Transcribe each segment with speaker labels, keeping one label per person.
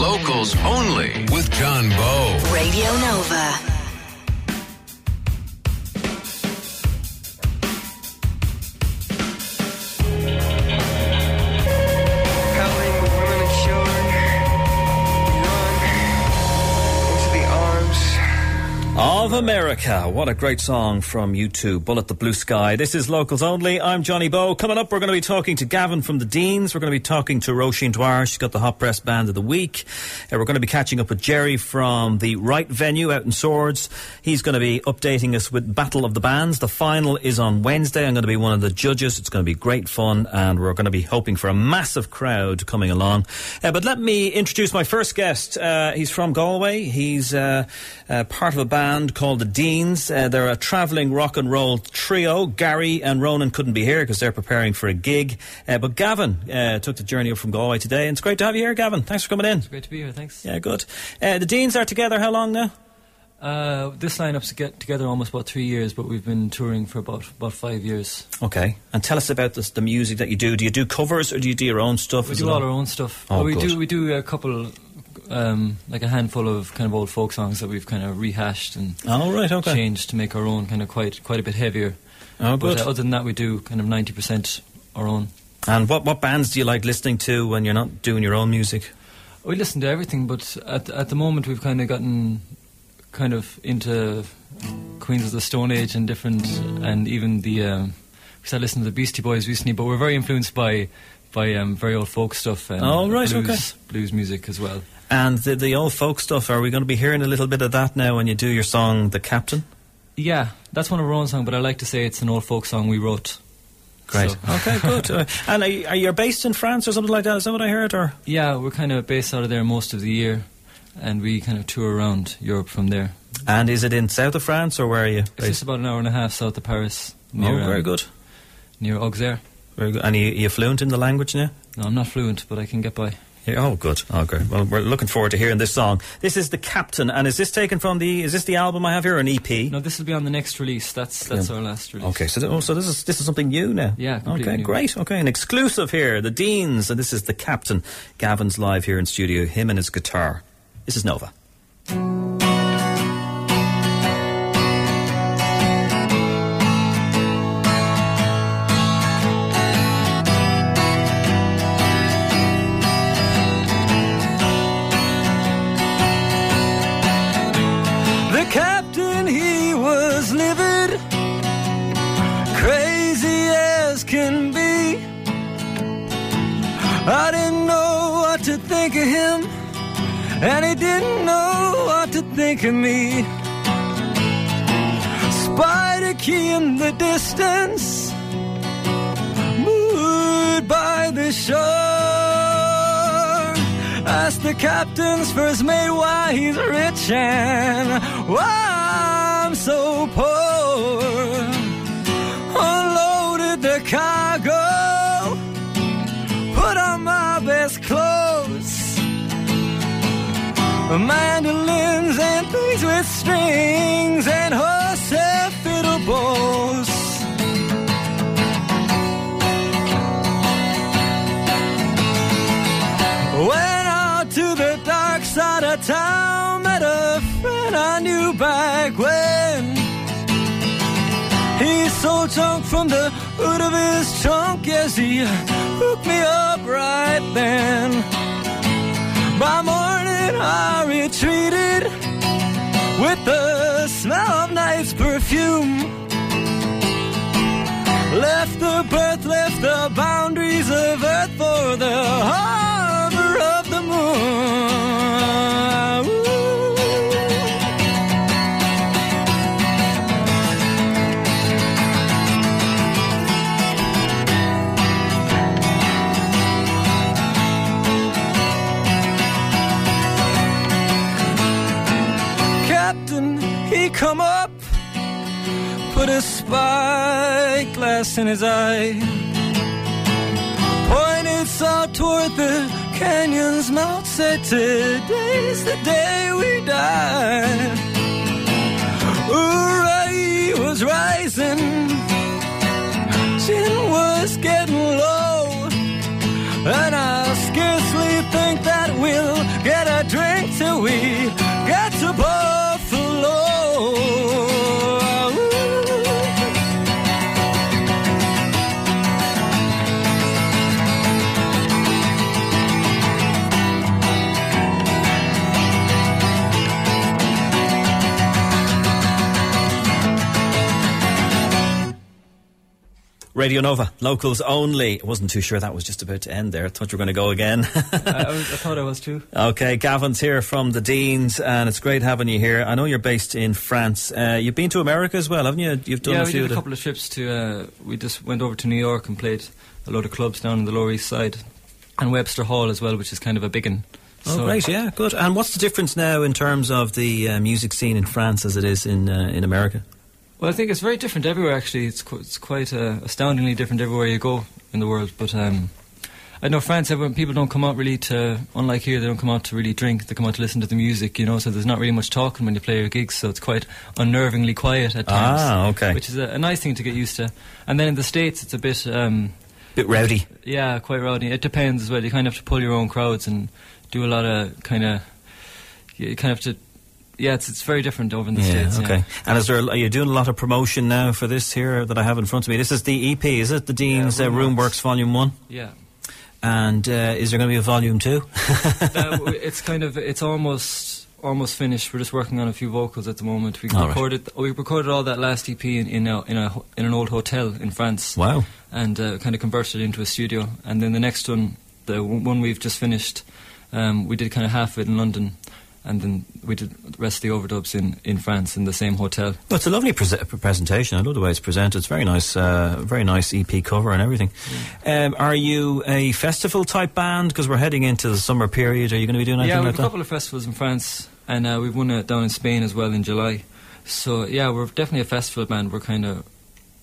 Speaker 1: Locals only with John Bowe.
Speaker 2: Radio Nova.
Speaker 3: Of America. What a great song from U2, Bullet the Blue Sky. This is Locals Only. I'm Johnny Bowe. Coming up, we're going to be talking to Gavin from the Deans. We're going to be talking to Roisin Dwyer. She's got the Hot Press Band of the Week. Uh, we're going to be catching up with Jerry from the Right Venue out in Swords. He's going to be updating us with Battle of the Bands. The final is on Wednesday. I'm going to be one of the judges. It's going to be great fun, and we're going to be hoping for a massive crowd coming along. Uh, but let me introduce my first guest. Uh, he's from Galway. He's uh, uh, part of a band called the Deans. Uh, they're a travelling rock and roll trio. Gari and Ronan couldn't be here because they're preparing for a gig. Uh, but Gavin uh, took the journey up from Galway today, and it's great to have you here, Gavin. Thanks for coming in.
Speaker 4: It's Great to be here, thanks.
Speaker 3: Yeah, good. Uh, the Deans are together how long now?
Speaker 4: Uh, this lineup's get together almost about three years, but we've been touring for about about five years.
Speaker 3: Okay. And tell us about this, the music that you do. Do you do covers or do you do your own stuff?
Speaker 4: We do all our own stuff.
Speaker 3: Oh,
Speaker 4: But we
Speaker 3: good.
Speaker 4: do we do a couple, um, like a handful of kind of old folk songs that we've kind of rehashed and
Speaker 3: Oh, right, okay.
Speaker 4: changed to make our own, kind of quite quite a bit heavier.
Speaker 3: Oh,
Speaker 4: But uh, other than that, we do kind of ninety percent our own.
Speaker 3: And what, what bands do you like listening to when you're not doing your own music?
Speaker 4: We listen to everything, but at at the moment we've kind of gotten kind of into Queens of the Stone Age and different, and even the um, we started listening to the Beastie Boys recently. But we're very influenced by by um, very old folk stuff and
Speaker 3: Oh, right,
Speaker 4: blues,
Speaker 3: okay.
Speaker 4: blues music as well.
Speaker 3: And the, the old folk stuff, are we going to be hearing a little bit of that now when you do your song, The Captain?
Speaker 4: Yeah, that's one of our own songs, but I like to say it's an old folk song we wrote.
Speaker 3: Great.
Speaker 4: So-
Speaker 3: Okay, good. Uh, and are you, are you based in France or something like that? Is that what I heard? Or
Speaker 4: Yeah, we're kind of based out of there most of the year, and we kind of tour around Europe from there.
Speaker 3: And is it in south of France or where are you?
Speaker 4: It's just about an hour and a half south of Paris. Near,
Speaker 3: oh, very
Speaker 4: um,
Speaker 3: good.
Speaker 4: Near Auxerre.
Speaker 3: Very good. And are you, are you fluent in the language now?
Speaker 4: No, I'm not fluent, but I can get by.
Speaker 3: Yeah, oh, good. Oh, great. Well, we're looking forward to hearing this song. This is The Captain. And is this taken from the, is this the album I have here, or an EP?
Speaker 4: No, this will be on the next release. That's that's
Speaker 3: Yeah.
Speaker 4: our last release.
Speaker 3: Okay, so, th- oh, so this is this is something new now.
Speaker 4: Yeah,
Speaker 3: Okay,
Speaker 4: new.
Speaker 3: great. Okay, an exclusive here. The Deans, and this is the Captain. Gavin's live here in studio. Him and his guitar. This is Nova.
Speaker 4: Think of him, and he didn't know what to think of me. Spied a key in the distance, moored by the shore. Asked the captain's first mate why he's rich and why I'm so poor. Unloaded the cargo, Mandolins and things with strings and horse fiddle bows. Went out to the dark side of town, met a friend I knew back when. He sold junk from the hood of his trunk as he hooked me up right then. I retreated with the smell of night's perfume. Left the berth, left the boundaries of earth for the harbor put a spyglass in his eye, pointed south toward the canyon's mouth, said, Today's the day we die. Uri was rising, chin was getting low, and I scarcely think that we'll get a drink till we
Speaker 3: Radio Nova, locals only. I wasn't too sure that was just about to end there. I thought you were going to go again.
Speaker 4: I, I, was, I thought I was too.
Speaker 3: okay, Gavin's here from the Deans, and it's great having you here. I know you're based in France. Uh, you've been to America as well, haven't you? You've done
Speaker 4: yeah,
Speaker 3: a
Speaker 4: we did a couple of trips to. Uh, we just went over to New York and played a lot of clubs down in the Lower East Side, and Webster Hall as well, which is kind of a big one.
Speaker 3: Oh, so great! Yeah, good. And what's the difference now in terms of the uh, music scene in France as it is in uh, in America?
Speaker 4: Well, I think it's very different everywhere. Actually, it's qu- it's quite uh, astoundingly different everywhere you go in the world. But um, I know France. Everyone, people don't come out really to, unlike here, they don't come out to really drink. They come out to listen to the music. You know, so there's not really much talking when you play your gigs. So it's quite unnervingly quiet at times.
Speaker 3: Ah, okay.
Speaker 4: Which is a, a nice thing to get used to. And then in the states, it's a bit. Um,
Speaker 3: bit rowdy.
Speaker 4: Yeah, quite rowdy. It depends as well. You kind of have to pull your own crowds and do a lot of kind of. You kind of have to yeah, it's it's very different over in the
Speaker 3: yeah,
Speaker 4: states.
Speaker 3: Okay.
Speaker 4: Yeah.
Speaker 3: And is there? Are you doing a lot of promotion now for this here that I have in front of me? This is the EP, is it? The Dean's
Speaker 4: yeah,
Speaker 3: uh, Room Works Volume One.
Speaker 4: Yeah.
Speaker 3: And uh, is there going to be a volume two?
Speaker 4: uh, it's kind of it's almost almost finished. We're just working on a few vocals at the moment. We
Speaker 3: All
Speaker 4: recorded
Speaker 3: right.
Speaker 4: we recorded all that last EP in in a, in, a, in an old hotel in France.
Speaker 3: Wow.
Speaker 4: And uh, kind of converted it into a studio. And then the next one, the one we've just finished, um, we did kind of half of it in London and then we did the rest of the overdubs in, in France in the same hotel.
Speaker 3: Well, it's a lovely pre- presentation. I love the way it's presented. It's very nice, uh, very nice EP cover and everything. Um, are you a festival type band? Because we're heading into the summer period. Are you going to be doing anything
Speaker 4: yeah, we
Speaker 3: like
Speaker 4: have a
Speaker 3: that?
Speaker 4: couple of festivals in France, and uh, we've won uh, down in Spain as well in July. So yeah, we're definitely a festival band. We're kind of.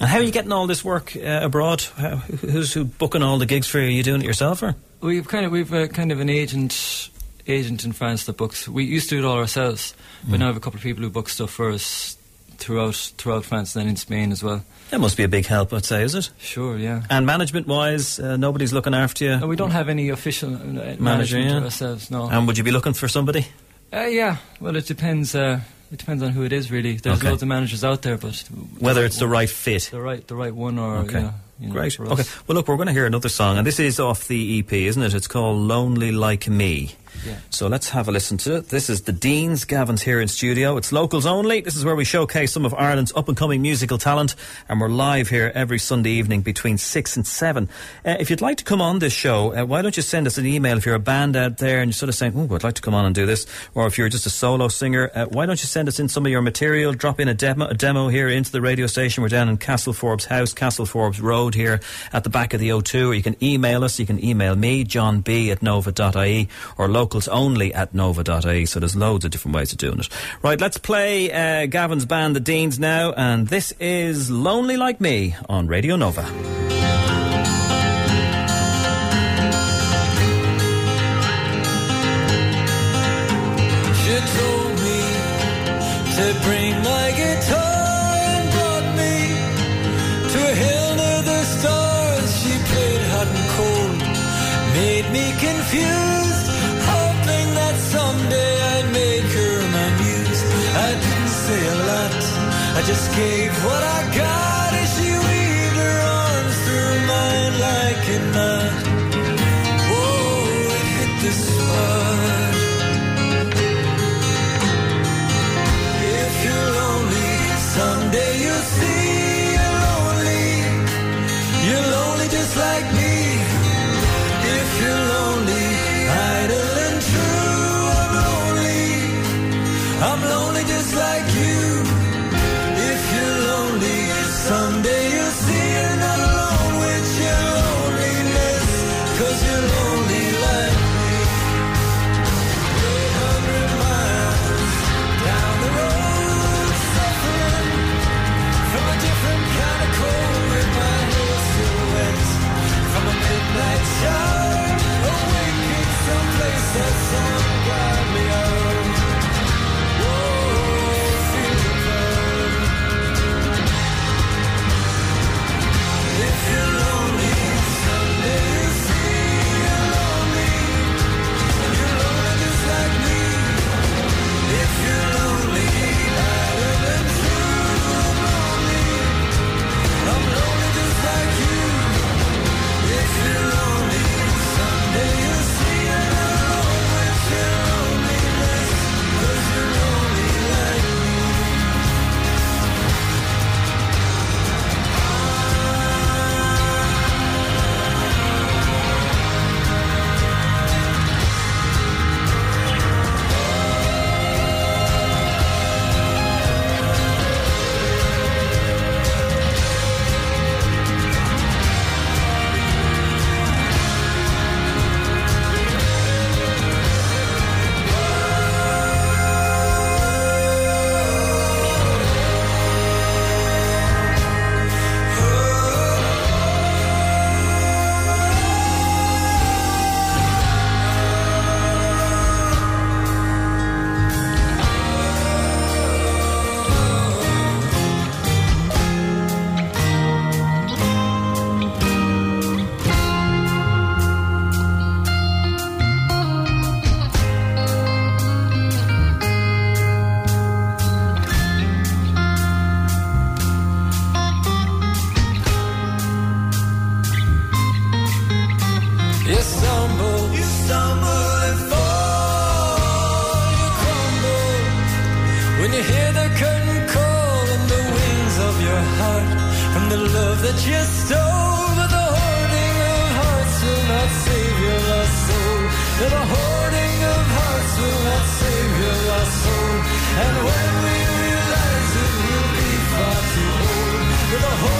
Speaker 3: And how are you getting all this work uh, abroad? How, who's who booking all the gigs for you? Are you doing it yourself, or
Speaker 4: we've kind of we've uh, kind of an agent agent in France that books. We used to do it all ourselves, but mm. now we have a couple of people who book stuff for us throughout throughout France and then in Spain as well.
Speaker 3: That must be a big help, I'd say, is it?
Speaker 4: Sure, yeah.
Speaker 3: And management wise, uh, nobody's looking after you.
Speaker 4: No, we don't have any official uh,
Speaker 3: manager
Speaker 4: management
Speaker 3: yeah.
Speaker 4: ourselves. No.
Speaker 3: And would you be looking for somebody?
Speaker 4: Uh, yeah. Well, it depends. Uh, it depends on who it is, really. There's
Speaker 3: okay.
Speaker 4: loads of managers out there, but
Speaker 3: whether it's the right fit,
Speaker 4: the right, the right one, or
Speaker 3: okay.
Speaker 4: You know, you know,
Speaker 3: Great. Okay. Well, look, we're going to hear another song, and this is off the EP, isn't it? It's called "Lonely Like Me."
Speaker 4: Yeah.
Speaker 3: So let's have a listen to it. This is the Deans. Gavin's here in studio. It's locals only. This is where we showcase some of Ireland's up and coming musical talent, and we're live here every Sunday evening between six and seven. Uh, if you'd like to come on this show, uh, why don't you send us an email if you're a band out there and you're sort of saying, "Oh, I'd like to come on and do this," or if you're just a solo singer, uh, why don't you send us in some of your material? Drop in a demo, a demo here into the radio station. We're down in Castle Forbes House, Castle Forbes Road here at the back of the O2. Or you can email us. You can email me, John B at nova.ie, or locals only at nova.ie. So there's loads of different ways of doing it. Right, let's play uh, Gavin's band, The Deans, now. And this is Lonely Like Me on Radio Nova.
Speaker 2: To bring my guitar I just gave what I got as she weaved her arms through mine like a You stumble, you stumble and fall, you crumble. When you hear the curtain call and the wings of your heart from
Speaker 4: the love that you stole, but the hoarding of hearts will not save your lost soul. But the hoarding of hearts will not save your lost soul. And when we realize it, we'll be far too old.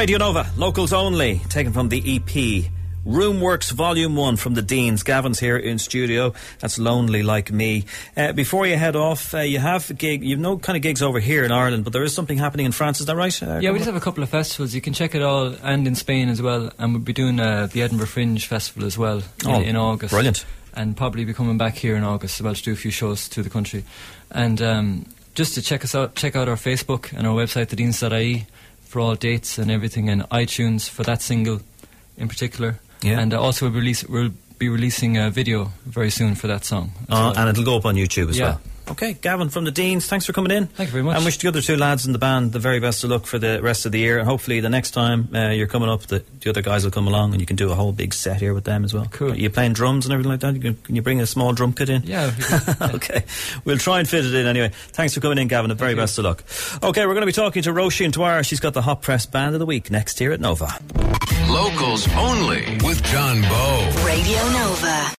Speaker 3: Radio Nova, locals only, taken from the EP. Roomworks Volume 1 from the Deans. Gavin's here in studio. That's Lonely Like Me. Uh, before you head off, uh, you have a gig, you've no kind of gigs over here in Ireland, but there is something happening in France, is that right? Uh,
Speaker 5: Yeah, we just have a couple of festivals. You can check it all, and in Spain as well. And we'll be doing uh, the Edinburgh Fringe Festival as well in,
Speaker 3: Oh,
Speaker 5: in August.
Speaker 3: brilliant.
Speaker 5: And probably be coming back here in August as well to do a few shows to the country. And um, just to check us out, check out our Facebook and our website, thedeans.ie, for all dates and everything, and iTunes for that single in particular.
Speaker 3: Yeah.
Speaker 5: And uh, also we'll, release, we'll be releasing a video very soon for that song.
Speaker 3: Uh,
Speaker 5: well.
Speaker 3: and it'll go up on YouTube as
Speaker 5: Yeah.
Speaker 3: well. Okay, Gavin from the Deans, thanks for coming in.
Speaker 5: Thank you very much.
Speaker 3: And wish the other two lads in the band the very best of luck for the rest of the year. And hopefully, the next time uh, you're coming up, the, the other guys will come along and you can do a whole big set here with them as well.
Speaker 5: Cool.
Speaker 3: Are you playing drums and everything like that? You can, can you bring a small drum kit in?
Speaker 5: Yeah, yeah.
Speaker 3: okay, we'll try and fit it in anyway. Thanks for coming in, Gavin. The very best of luck. Okay, we're going to be talking to Roisin Dwyer. She's got the Hot Press Band of the Week next here at Nova.
Speaker 1: Locals only with John Bowe.
Speaker 6: Radio Nova.